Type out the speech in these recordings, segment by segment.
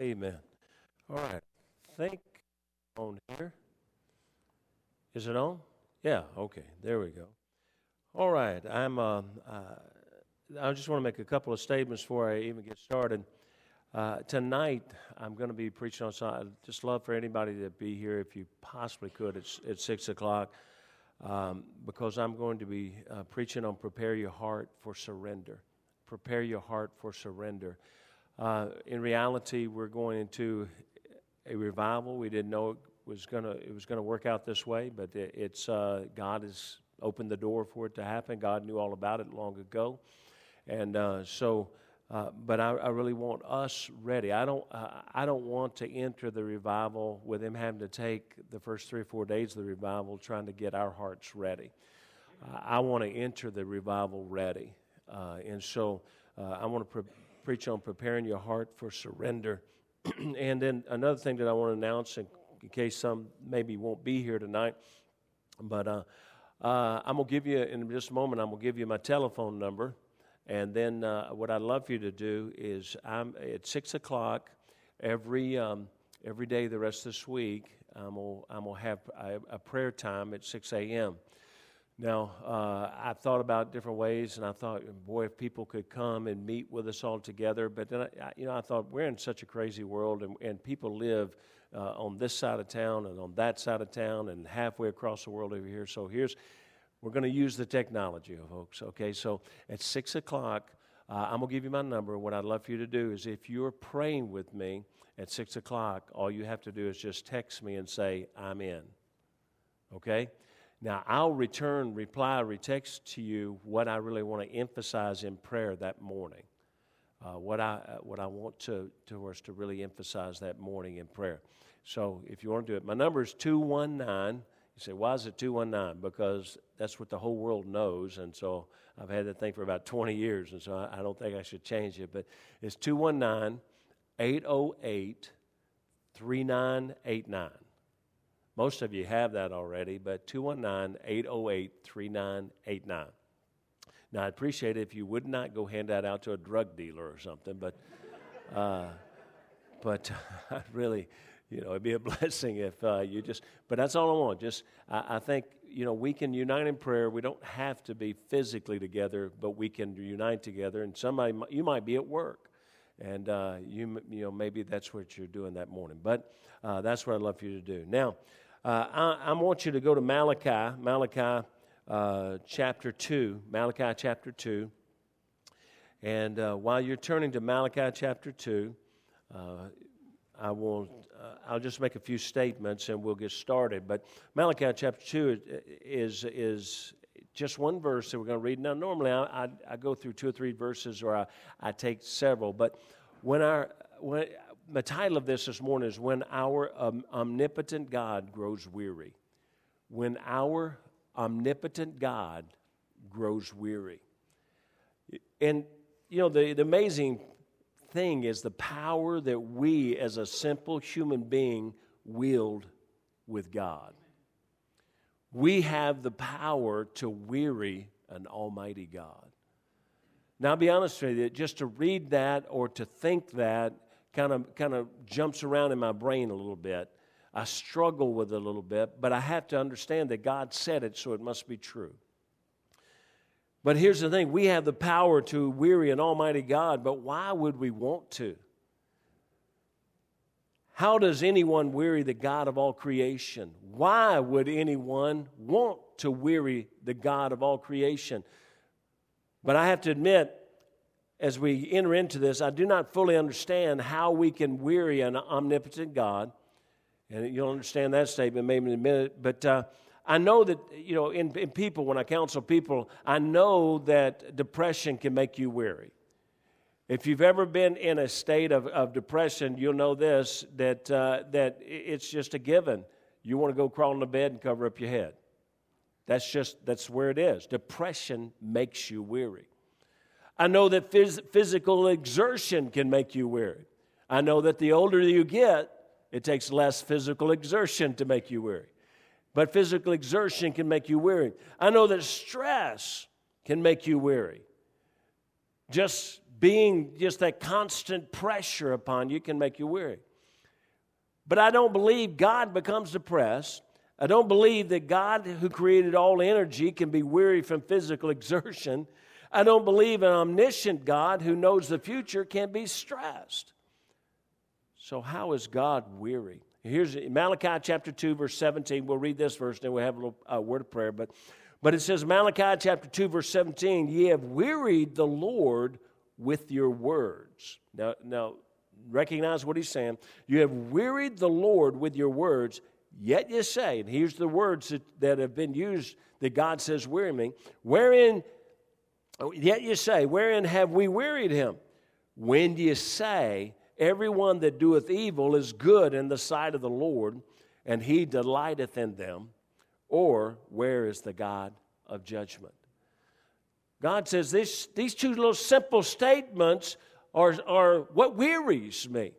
Amen. All right. Think on here. Is it on? Yeah. Okay. There we go. All right. I'm. Uh, uh, I just want to make a couple of statements before I even get started. Uh, tonight, I'm going to be preaching on something. I'd just love for anybody to be here if you possibly could. It's at six o'clock um, because I'm going to be uh, preaching on prepare your heart for surrender. Prepare your heart for surrender. Uh, in reality, we're going into a revival. We didn't know it was going to it was going to work out this way, but it, it's uh, God has opened the door for it to happen. God knew all about it long ago, and uh, so. Uh, but I, I, really want us ready. I don't. I don't want to enter the revival with him having to take the first three or four days of the revival trying to get our hearts ready. I want to enter the revival ready, uh, and so uh, I want to pre- preach on preparing your heart for surrender. and then another thing that I want to announce, in, in case some maybe won't be here tonight, but uh, I'm gonna give you in just a moment. I'm gonna give you my telephone number. And then uh, what I'd love for you to do is I'm at six o'clock every um, every day the rest of this week. I'm I'm gonna have a, a prayer time at six a.m. Now uh, I thought about different ways, and I thought, boy, if people could come and meet with us all together. But then, I, you know, I thought we're in such a crazy world, and, and people live uh, on this side of town and on that side of town and halfway across the world over here. So here's we're going to use the technology, folks. Okay, so at 6 o'clock, uh, I'm going to give you my number. What I'd love for you to do is if you're praying with me at 6 o'clock, all you have to do is just text me and say, I'm in. Okay? Now, I'll return, reply, retext to you what I really want to emphasize in prayer that morning. Uh, what, I, uh, what I want to, to us to really emphasize that morning in prayer. So if you want to do it, my number is 219 you say, why is it 219? Because that's what the whole world knows. And so I've had that thing for about 20 years. And so I, I don't think I should change it. But it's 219 808 3989. Most of you have that already, but 219 808 3989. Now, I'd appreciate it if you would not go hand that out to a drug dealer or something, but, uh, but I really you know, it'd be a blessing if uh, you just, but that's all I want. Just, I, I, think, you know, we can unite in prayer. We don't have to be physically together, but we can unite together. And somebody, you might be at work, and uh, you, you know, maybe that's what you're doing that morning. But uh, that's what I'd love for you to do. Now, uh, I, I, want you to go to Malachi, Malachi uh, chapter 2, Malachi chapter 2. And uh, while you're turning to Malachi chapter 2, I will uh, I'll just make a few statements and we'll get started. But Malachi chapter 2 is, is just one verse that we're going to read. Now, normally I, I, I go through two or three verses or I, I take several, but when our, when, the title of this this morning is When Our um, Omnipotent God Grows Weary. When Our Omnipotent God Grows Weary. And, you know, the, the amazing thing is the power that we as a simple human being wield with God. We have the power to weary an almighty God. Now, I'll be honest with you, just to read that or to think that kind of, kind of jumps around in my brain a little bit. I struggle with it a little bit, but I have to understand that God said it, so it must be true. But here's the thing we have the power to weary an almighty God, but why would we want to? How does anyone weary the God of all creation? Why would anyone want to weary the God of all creation? But I have to admit, as we enter into this, I do not fully understand how we can weary an omnipotent God. And you'll understand that statement maybe in a minute. But uh, I know that, you know, in, in people, when I counsel people, I know that depression can make you weary. If you've ever been in a state of, of depression, you'll know this that, uh, that it's just a given. You want to go crawl in the bed and cover up your head. That's just, that's where it is. Depression makes you weary. I know that phys- physical exertion can make you weary. I know that the older you get, it takes less physical exertion to make you weary but physical exertion can make you weary. I know that stress can make you weary. Just being just that constant pressure upon you can make you weary. But I don't believe God becomes depressed. I don't believe that God, who created all energy, can be weary from physical exertion. I don't believe an omniscient God who knows the future can be stressed. So, how is God weary? Here's Malachi chapter 2, verse 17. We'll read this verse, then we'll have a little uh, word of prayer. But, but it says, Malachi chapter 2, verse 17, Ye have wearied the Lord with your words. Now, now recognize what he's saying. You have wearied the Lord with your words, yet you say, and here's the words that, that have been used that God says, weary me, wherein, oh, yet you say, wherein have we wearied him? When do you say, everyone that doeth evil is good in the sight of the Lord, and he delighteth in them? Or where is the God of judgment? God says this, these two little simple statements are, are what wearies me.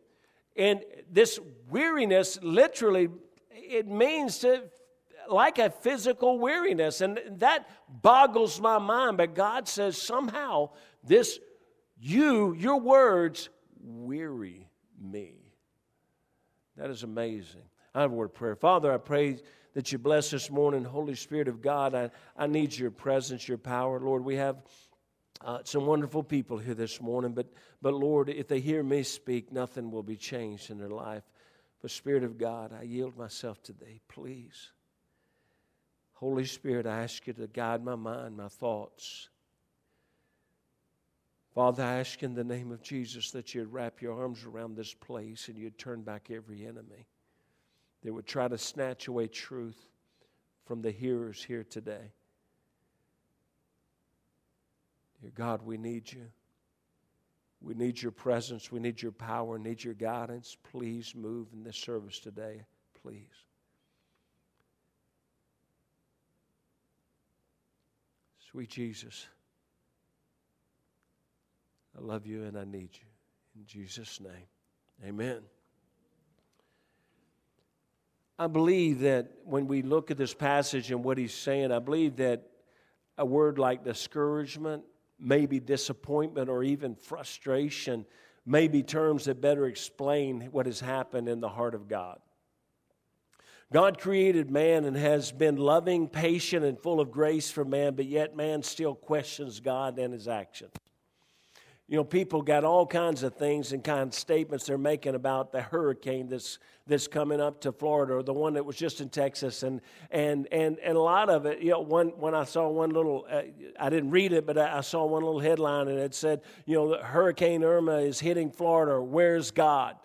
And this weariness literally, it means to, like a physical weariness. And that boggles my mind. But God says somehow this, you, your words, weary me. That is amazing. I have a word of prayer. Father, I pray that you bless this morning. Holy Spirit of God, I, I need your presence, your power. Lord, we have uh, some wonderful people here this morning, but, but Lord, if they hear me speak, nothing will be changed in their life. But Spirit of God, I yield myself to thee, please. Holy Spirit, I ask you to guide my mind, my thoughts. Father, I ask in the name of Jesus that you'd wrap your arms around this place and you'd turn back every enemy that would try to snatch away truth from the hearers here today. Dear God, we need you. We need your presence. We need your power. We need your guidance. Please move in this service today. Please. Sweet Jesus, I love you and I need you. In Jesus' name, amen. I believe that when we look at this passage and what he's saying, I believe that a word like discouragement, maybe disappointment, or even frustration may be terms that better explain what has happened in the heart of God. God created man and has been loving, patient, and full of grace for man, but yet man still questions God and his actions. You know, people got all kinds of things and kind of statements they're making about the hurricane that's that's coming up to Florida or the one that was just in Texas and and and and a lot of it. You know, one when I saw one little, uh, I didn't read it, but I, I, saw one little headline and it said, you know, Hurricane Irma is hitting Florida. Where's God?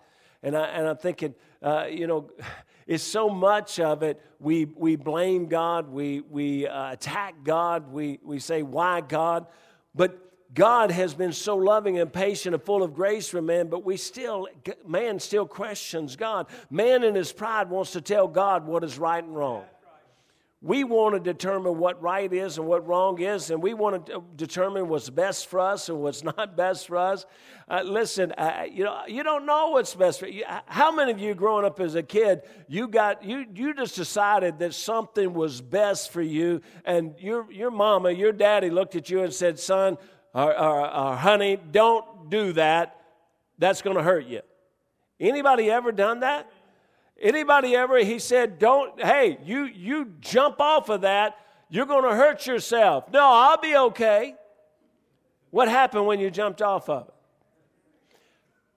And I and I'm thinking, uh, you know. Is so much of it we we blame God, we we uh, attack God, we we say why God, but God has been so loving and patient and full of grace for man, but we still, man still questions God. Man in his pride wants to tell God what is right and wrong. We want to determine what right is and what wrong is, and we want to determine what's best for us and what's not best for us. Uh, listen, uh, you know, you don't know what's best for you. How many of you, growing up as a kid, you got you you just decided that something was best for you, and your your mama, your daddy looked at you and said, "Son, or, or, or honey, don't do that. That's going to hurt you. Anybody ever done that? Anybody ever, he said, don't, hey, you, you jump off of that, you're going to hurt yourself. No, I'll be okay. What happened when you jumped off of it?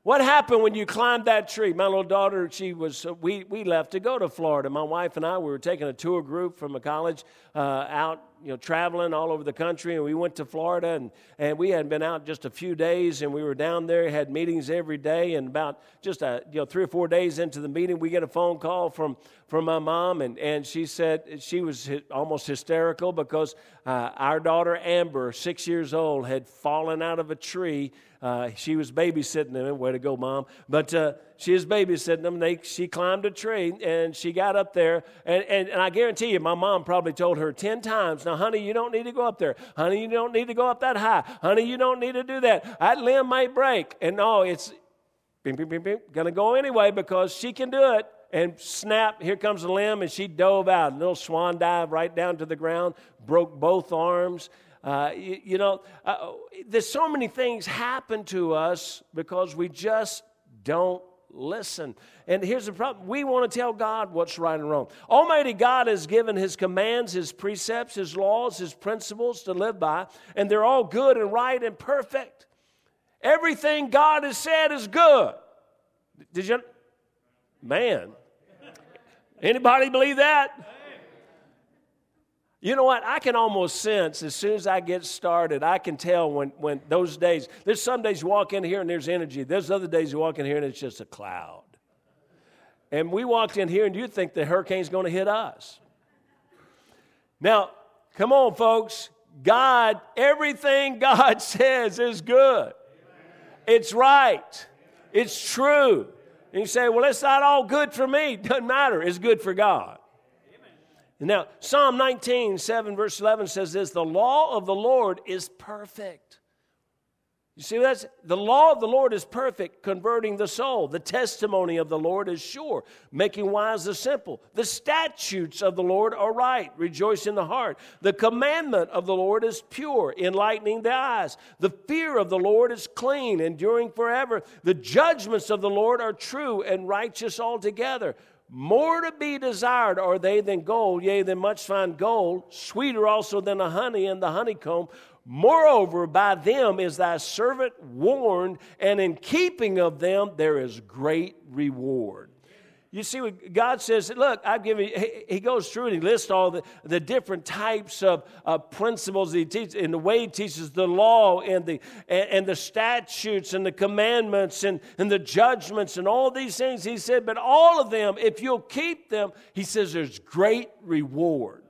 What happened when you climbed that tree? My little daughter, she was, we, we left to go to Florida. My wife and I, we were taking a tour group from a college uh, out, you know, traveling all over the country. And we went to Florida and, and we had been out just a few days and we were down there, had meetings every day. And about just, a, you know, three or four days into the meeting, we get a phone call from, from my mom. And, and she said she was almost hysterical because uh, our daughter, Amber, six years old, had fallen out of a tree uh, she was babysitting them. Way to go, mom. But uh, she was babysitting them. They, she climbed a tree and she got up there. And, and, and I guarantee you, my mom probably told her 10 times, Now, honey, you don't need to go up there. Honey, you don't need to go up that high. Honey, you don't need to do that. That limb might break. And no, it's gonna go anyway because she can do it and snap, here comes the limb, and she dove out. A little swan dive right down to the ground, broke both arms. Uh, you, you, know, uh, there's so many things happen to us because we just don't listen. And here's the problem we want to tell God what's right and wrong. Almighty God has given His commands, His precepts, His laws, His principles to live by, and they're all good and right and perfect. Everything God has said is good. Did you? Man. Anybody believe that? You know what? I can almost sense as soon as I get started, I can tell when, when those days, there's some days you walk in here and there's energy. There's other days you walk in here and it's just a cloud. And we walked in here and you think the hurricane's going to hit us. Now, come on, folks. God, everything God says is good. It's right. It's true. And you say, well, it's not all good for me. Doesn't matter. It's good for God. Now, Psalm 19, 7, verse 11 says this The law of the Lord is perfect. You see, that's the law of the Lord is perfect, converting the soul. The testimony of the Lord is sure, making wise the simple. The statutes of the Lord are right, rejoice in the heart. The commandment of the Lord is pure, enlightening the eyes. The fear of the Lord is clean, enduring forever. The judgments of the Lord are true and righteous altogether. More to be desired are they than gold, yea, than much fine gold, sweeter also than the honey and the honeycomb. Moreover, by them is thy servant warned, and in keeping of them there is great reward. You see what God says, look, I've given he goes through and he lists all the, the different types of uh, principles he teaches, and the way he teaches the law and the, and, and, the statutes and the commandments and, and the judgments and all these things. He said, but all of them, if you'll keep them, he says there's great reward.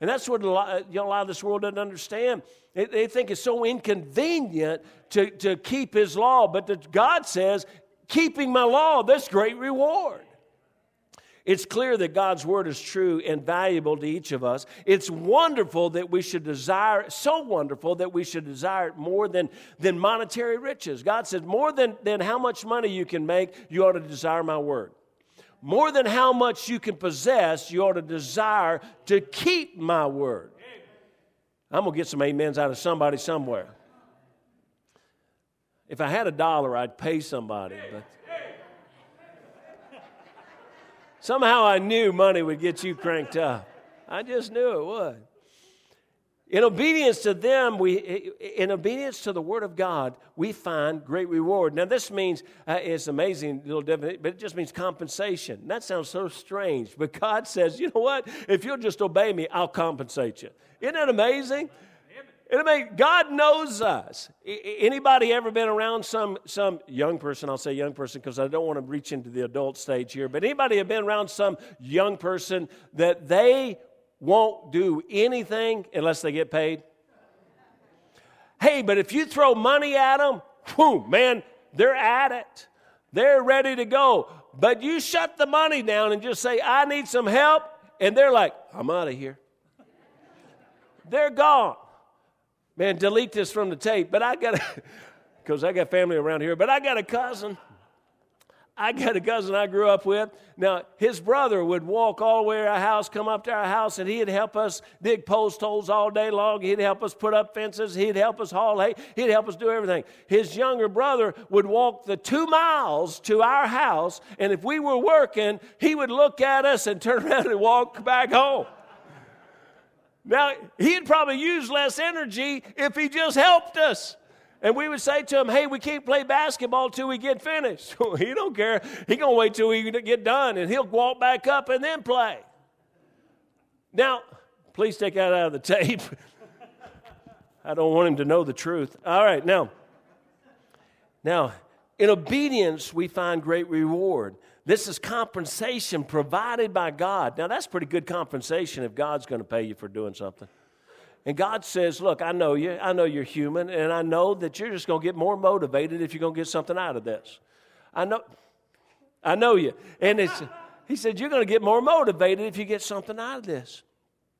And that's what a lot, you know, a lot of this world doesn't understand. They, they think it's so inconvenient to, to keep his law, but the, God says, keeping my law, there's great reward. It's clear that God's word is true and valuable to each of us. It's wonderful that we should desire, so wonderful that we should desire it more than, than monetary riches. God says, more than, than how much money you can make, you ought to desire my word. More than how much you can possess, you ought to desire to keep my word. I'm going to get some amens out of somebody somewhere. If I had a dollar, I'd pay somebody, but Somehow I knew money would get you cranked up. I just knew it would. In obedience to them, we, in obedience to the Word of God, we find great reward. Now, this means uh, it's amazing, little definition, but it just means compensation. That sounds so strange, but God says, you know what? If you'll just obey me, I'll compensate you. Isn't that amazing? I mean, God knows us. Anybody ever been around some, some young person? I'll say young person because I don't want to reach into the adult stage here. But anybody have been around some young person that they won't do anything unless they get paid? Hey, but if you throw money at them, whew, man, they're at it. They're ready to go. But you shut the money down and just say, I need some help. And they're like, I'm out of here. They're gone. Man, delete this from the tape. But I got, because I got family around here, but I got a cousin. I got a cousin I grew up with. Now, his brother would walk all the way to our house, come up to our house, and he'd help us dig post holes all day long. He'd help us put up fences. He'd help us haul hay. He'd help us do everything. His younger brother would walk the two miles to our house, and if we were working, he would look at us and turn around and walk back home. Now, he'd probably use less energy if he just helped us. And we would say to him, hey, we can't play basketball till we get finished. he don't care. He going to wait till we get done, and he'll walk back up and then play. Now, please take that out of the tape. I don't want him to know the truth. All right, now, now, in obedience, we find great reward. This is compensation provided by God. Now, that's pretty good compensation if God's going to pay you for doing something. And God says, Look, I know you. I know you're human, and I know that you're just going to get more motivated if you're going to get something out of this. I know, I know you. And it's, He said, You're going to get more motivated if you get something out of this.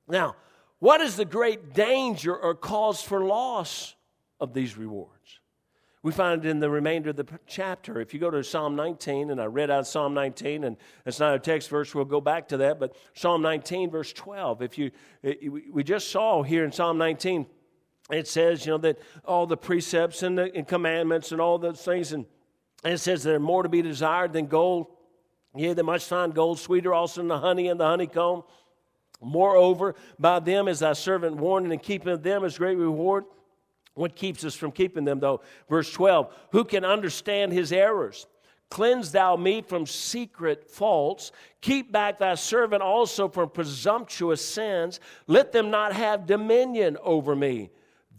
Now, what is the great danger or cause for loss of these rewards? We find it in the remainder of the chapter. If you go to Psalm 19, and I read out Psalm 19, and it's not a text verse, we'll go back to that, but Psalm 19, verse 12. If you, we just saw here in Psalm 19, it says, you know, that all the precepts and the and commandments and all those things, and, it says they're more to be desired than gold. Yea, the much fine gold, sweeter also than the honey and the honeycomb. Moreover, by them is thy servant warned, and in keeping of them is great reward. What keeps us from keeping them, though? Verse 12 Who can understand his errors? Cleanse thou me from secret faults. Keep back thy servant also from presumptuous sins. Let them not have dominion over me.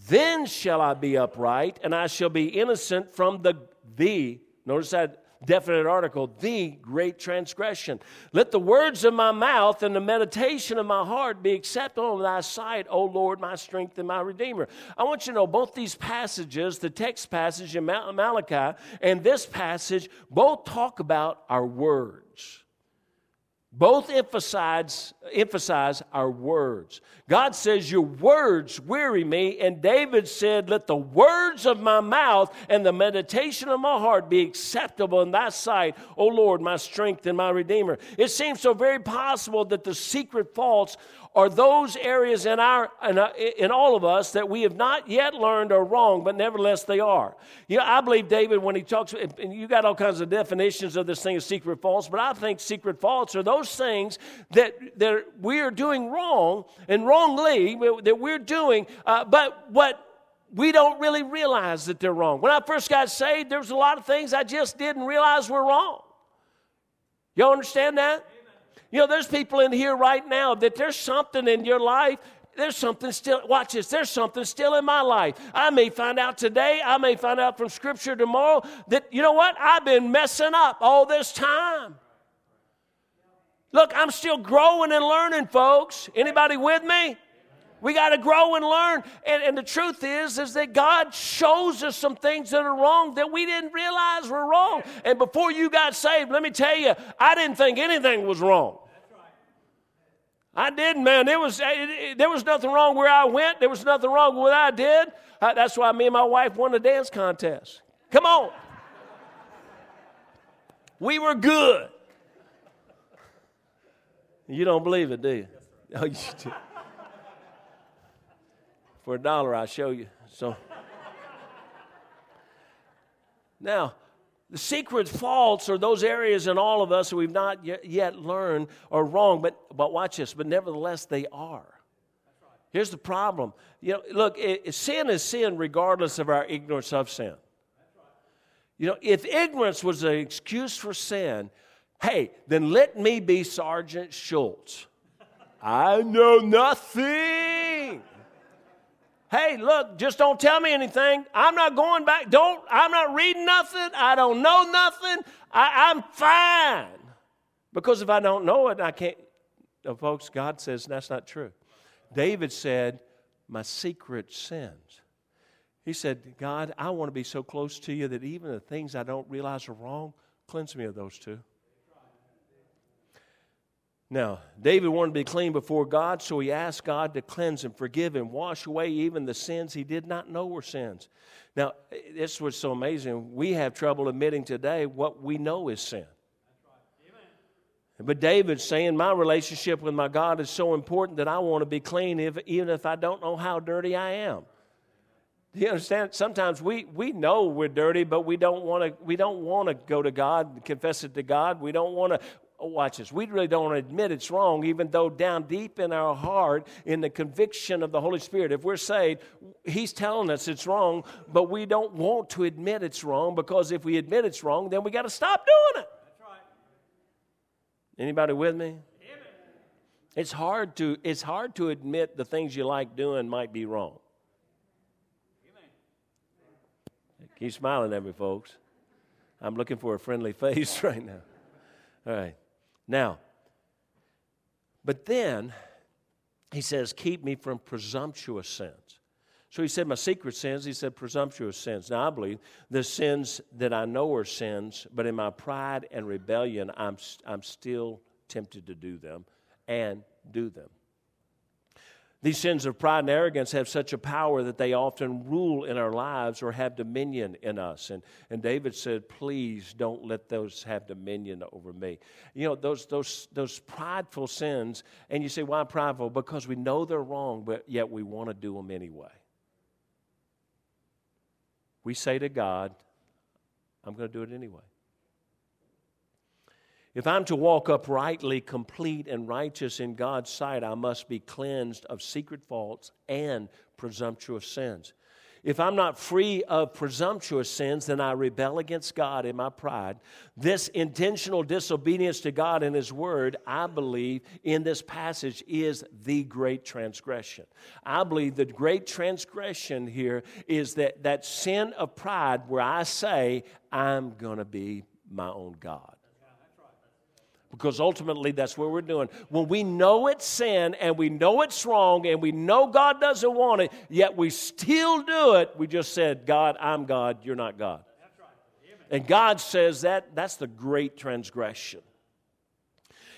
Then shall I be upright, and I shall be innocent from the thee. Notice that definite article, the great transgression. Let the words of my mouth and the meditation of my heart be acceptable in thy sight, O Lord, my strength and my redeemer. I want you to know both these passages, the text passage in Malachi and this passage, both talk about our words. Both emphasize, emphasize our words. God says, Your words weary me. And David said, Let the words of my mouth and the meditation of my heart be acceptable in thy sight, O Lord, my strength and my redeemer. It seems so very possible that the secret faults are those areas in, our, in, uh, in all of us that we have not yet learned are wrong, but nevertheless they are. You know, I believe David, when he talks, and you got all kinds of definitions of this thing of secret faults, but I think secret faults are those things that, that we are doing wrong and wrongly that we're doing, uh, but what we don't really realize that they're wrong. When I first got saved, there was a lot of things I just didn't realize were wrong. Y'all understand that? You know, there's people in here right now that there's something in your life there's something still, watch this, there's something still in my life. I may find out today, I may find out from Scripture tomorrow that, you know what, I've been messing up all this time. Look, I'm still growing and learning, folks. Anybody with me? We got to grow and learn. And, and the truth is, is that God shows us some things that are wrong that we didn't realize were wrong. And before you got saved, let me tell you, I didn't think anything was wrong. I didn't, man. There was, it, it, there was nothing wrong where I went. There was nothing wrong with what I did. Uh, that's why me and my wife won the dance contest. Come on. We were good. You don't believe it, do you? Oh, you do. For a dollar, I'll show you. So now, the secret faults are those areas in all of us that we've not yet, learned are wrong, but, but watch this, but nevertheless they are. Here's the problem. You know, look, it, sin is sin regardless of our ignorance of sin. You know, if ignorance was an excuse for sin, hey, then let me be Sergeant Schultz. I know nothing. Hey, look, just don't tell me anything. I'm not going back. Don't, I'm not reading nothing. I don't know nothing. I, am fine. Because if I don't know it, I can't. Oh, folks, God says that's not true. David said, My secret sins. He said, God, I want to be so close to you that even the things I don't realize are wrong, cleanse me of those too. Now, David wanted to be clean before God, so he asked God to cleanse and forgive and wash away even the sins he did not know were sins. Now, this was so amazing. We have trouble admitting today what we know is sin. But David's saying, My relationship with my God is so important that I want to be clean if, even if I don't know how dirty I am. Do you understand? Sometimes we, we know we're dirty, but we don't want to we don't want to go to God, confess it to God. We don't want to Oh, watch this. We really don't admit it's wrong, even though down deep in our heart, in the conviction of the Holy Spirit, if we're saved, He's telling us it's wrong, but we don't want to admit it's wrong because if we admit it's wrong, then we got to stop doing it. That's right. Anybody with me? Amen. It's hard to it's hard to admit the things you like doing might be wrong. Amen. Keep smiling at me, folks. I'm looking for a friendly face right now. All right. Now, but then he says, Keep me from presumptuous sins. So he said, My secret sins, he said, presumptuous sins. Now I believe the sins that I know are sins, but in my pride and rebellion, I'm, I'm still tempted to do them and do them. These sins of pride and arrogance have such a power that they often rule in our lives or have dominion in us. And, and David said, Please don't let those have dominion over me. You know, those, those, those prideful sins, and you say, Why prideful? Because we know they're wrong, but yet we want to do them anyway. we say to God, I'm going to do it anyway. If I'm to walk uprightly, complete, and righteous in God's sight, I must be cleansed of secret faults and presumptuous sins. If I'm not free of presumptuous sins, then I rebel against God in my pride. This intentional disobedience to God and His Word, I believe, in this passage is the great transgression. I believe the great transgression here is that, that sin of pride where I say, I'm going to be my own God because ultimately that's what we're doing. When we know it's sin and we know it's wrong and we know God doesn't want it, yet we still do it, we just said, God, I'm God, you're not God. And God says that that's the great transgression.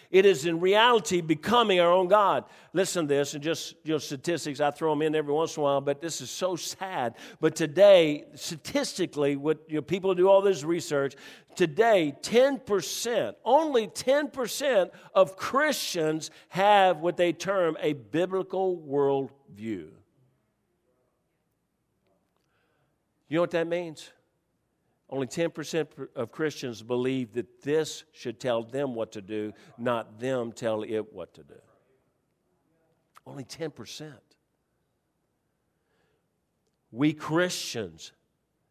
It is in reality becoming our own God. Listen to this, and just you know, statistics, I throw them in every once in a while, but this is so sad. But today, statistically, what you know, people do all this research, today, 10%, only 10% of Christians have what they term a biblical worldview. You know what that means? Only 10% of Christians believe that this should tell them what to do, not them tell it what to do. Only 10%. We Christians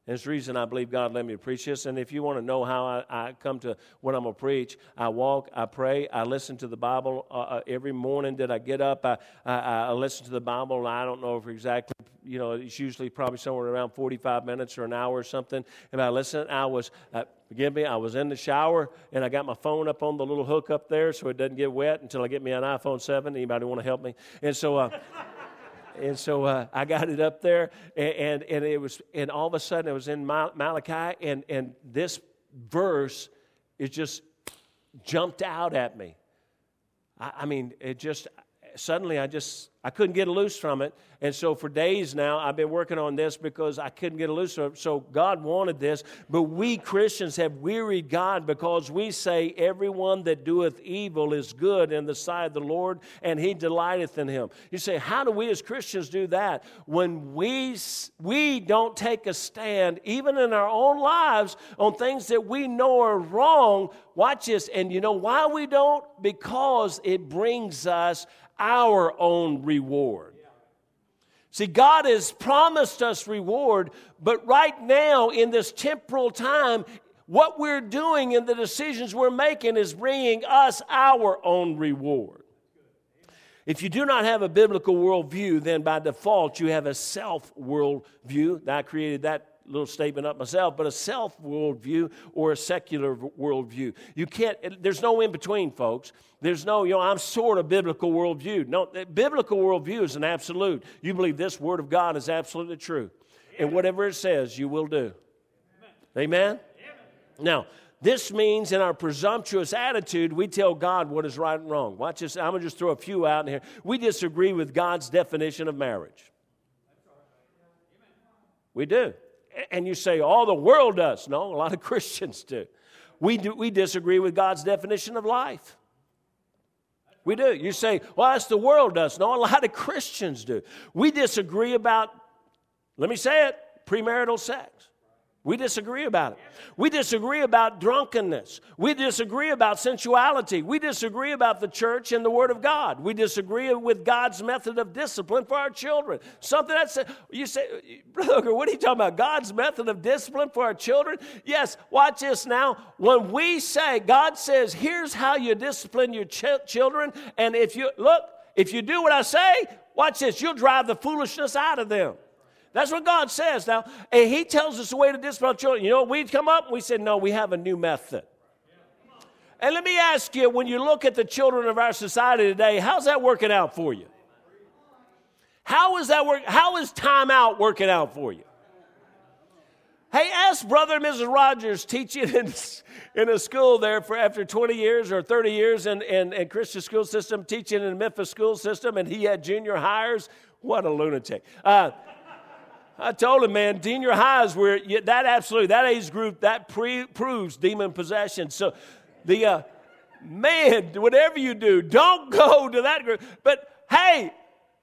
and it's the reason I believe God let me preach this. And if you want to know how I, I come to what I'm going to preach, I walk, I pray, I listen to the Bible uh, uh, every morning that I get up. I, I, I listen to the Bible, and I don't know if exactly, you know, it's usually probably somewhere around 45 minutes or an hour or something. And I listen, I was, uh, forgive me, I was in the shower, and I got my phone up on the little hook up there so it doesn't get wet until I get me an iPhone 7. Anybody want to help me? And so, uh, and so uh, I got it up there, and, and, and, it was, and all of a sudden it was in Malachi, and, and this verse, it just jumped out at me. I, I mean, it just, suddenly I just, I couldn't get loose from it. And so for days now, I've been working on this because I couldn't get loose from it. So God wanted this. But we Christians have wearied God because we say, Everyone that doeth evil is good in the sight of the Lord, and he delighteth in him. You say, How do we as Christians do that? When we, we don't take a stand, even in our own lives, on things that we know are wrong. Watch this. And you know why we don't? Because it brings us our own reward. See, God has promised us reward, but right now in this temporal time, what we're doing and the decisions we're making is bringing us our own reward. If you do not have a biblical worldview, then by default you have a self worldview. I created that little statement up myself, but a self worldview or a secular worldview. You can't, there's no in between, folks. There's no, you know, I'm sort of biblical worldview. No, biblical worldview is an absolute. You believe this word of God is absolutely true. And whatever it says, you will do. Amen? Now, this means in our presumptuous attitude, we tell God what is right and wrong. Watch this. I'm going to just throw a few out in here. We disagree with God's definition of marriage. We do. And you say, all the world does. No, a lot of Christians do. We, do, we disagree with God's definition of life. We do. You say, well, that's the world does. No, a lot of Christians do. We disagree about, let me say it, premarital sex. We disagree about it. We disagree about drunkenness. We disagree about sensuality. We disagree about the church and the Word of God. We disagree with God's method of discipline for our children. Something that's, you say, Brother, what are you talking about? God's method of discipline for our children? Yes, watch this now. When we say, God says, here's how you discipline your ch- children, and if you, look, if you do what I say, watch this, you'll drive the foolishness out of them. That's what God says now. And He tells us the way to discipline children. You know, we'd come up and we said, no, we have a new method. And let me ask you, when you look at the children of our society today, how's that working out for you? How is that work? How is time out working out for you? Hey, ask Brother and Mrs. Rogers teaching in, in a school there for after 20 years or 30 years in, in, in Christian school system, teaching in the Memphis school system, and he had junior hires. What a lunatic. Uh, I told him, man, junior highs where that absolutely that age group that pre- proves demon possession. So, the uh, man, whatever you do, don't go to that group. But hey,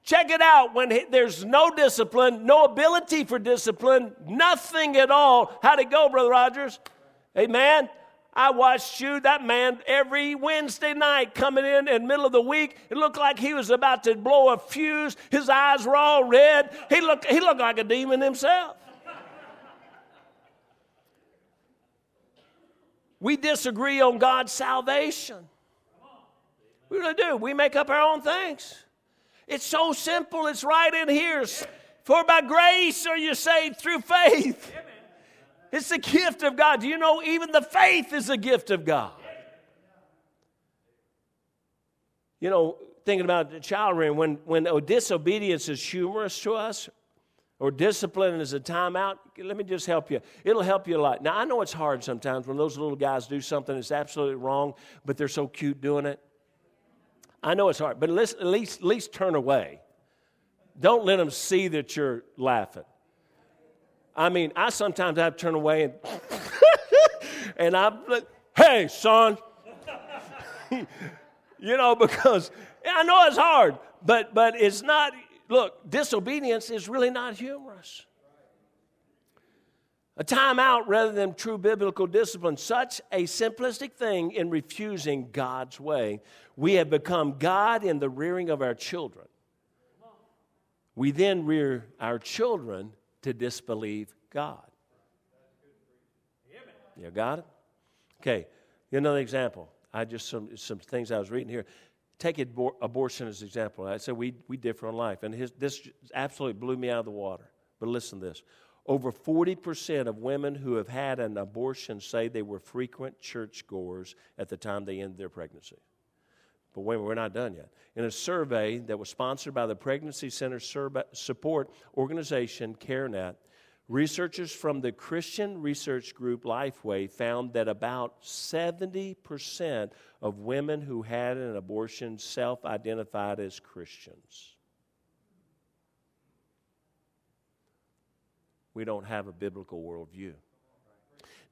Check it out. When he, there's no discipline, no ability for discipline, nothing at all. How'd it go, Brother Rogers? Amen. I watched you, that man, every Wednesday night coming in in the middle of the week. It looked like he was about to blow a fuse. His eyes were all red. He looked, he looked like a demon himself. we disagree on God's salvation. What do we really do. We make up our own things. It's so simple. It's right in here. For by grace are you saved through faith. It's a gift of God. Do you know even the faith is a gift of God? You know, thinking about the child rearing, when, when disobedience is humorous to us, or discipline is a timeout, let me just help you. It'll help you a lot. Now, I know it's hard sometimes when those little guys do something that's absolutely wrong, but they're so cute doing it. I know it's hard, but at least, at least, at least turn away. Don't let them see that you're laughing. I mean, I sometimes have to turn away and, and I'm like, hey, son. you know, because I know it's hard, but, but it's not, look, disobedience is really not humorous. A timeout rather than true biblical discipline, such a simplistic thing in refusing God's way. We have become God in the rearing of our children. We then rear our children to disbelieve God. You got it? Okay, another example. I just some some things I was reading here. Take abor- abortion as an example. I said we we differ on life, and his, this absolutely blew me out of the water. But listen to this: over forty percent of women who have had an abortion say they were frequent churchgoers at the time they ended their pregnancy. But wait, we're not done yet. In a survey that was sponsored by the Pregnancy Center Support Organization, CareNet, researchers from the Christian research group Lifeway found that about 70% of women who had an abortion self identified as Christians. We don't have a biblical worldview.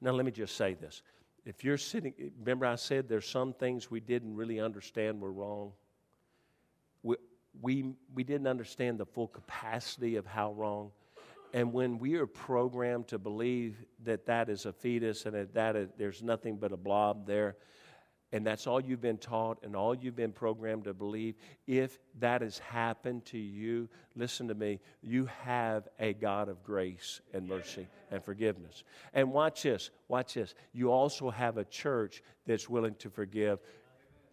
Now, let me just say this if you're sitting, remember I said there's some things we didn't really understand were wrong. We, we, we didn't understand the full capacity of how wrong. And when we are programmed to believe that that is a fetus and that, that is, there's nothing but a blob there, and that's all you've been taught and all you've been programmed to believe, if that has happened to you, listen to me, you have a God of grace and mercy and forgiveness. And watch this, watch this. You also have a church that's willing to forgive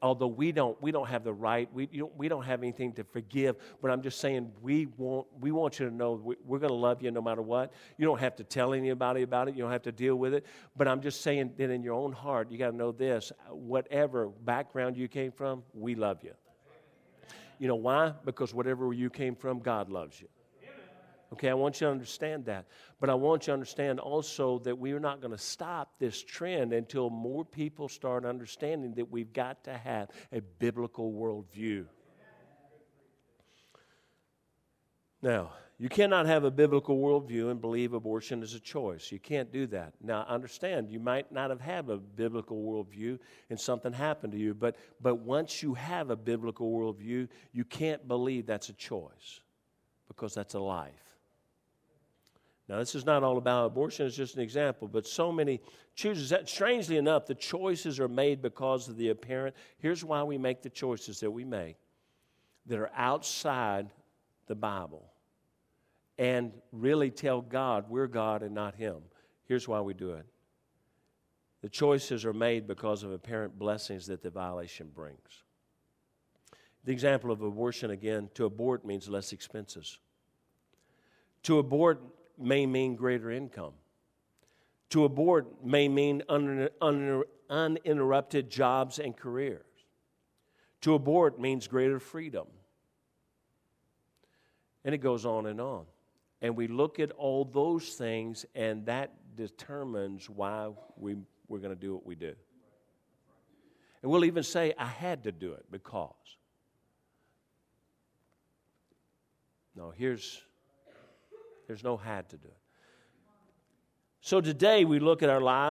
although we don't, we don't have the right, we, don't, we don't have anything to forgive, but I'm just saying we want, we want you to know we, we're going to love you no matter what. You don't have to tell anybody about it, you don't have to deal with it, but I'm just saying that in your own heart, you got to know this whatever background you came from, we love you. You know why? Because whatever you came from, God loves you. Okay, I want you to understand that. But I want you to understand also that we are not going to stop this trend until more people start understanding that we've got to have a biblical worldview. Now, you cannot have a biblical worldview and believe abortion is a choice. You can't do that. Now, understand, you might not have had a biblical worldview and something happened to you, but, but once you have a biblical worldview, you can't believe that's a choice because that's a life. Now, this is not all about abortion, it's just an example, but so many chooses that. Strangely enough, the choices are made because of the apparent. Here's why we make the choices that we make that are outside the Bible and really tell God we're God and not Him. Here's why we do it the choices are made because of apparent blessings that the violation brings. The example of abortion again, to abort means less expenses. To abort may mean greater income. To abort may mean un- un- uninterrupted jobs and careers. To abort means greater freedom. And it goes on and on. And we look at all those things, and that determines why we, we're going to do what we do. And we'll even say, I had to do it because. Now, here's there's no had to do it. So today we look at our lives.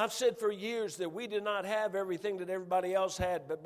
I've said for years that we did not have everything that everybody else had, but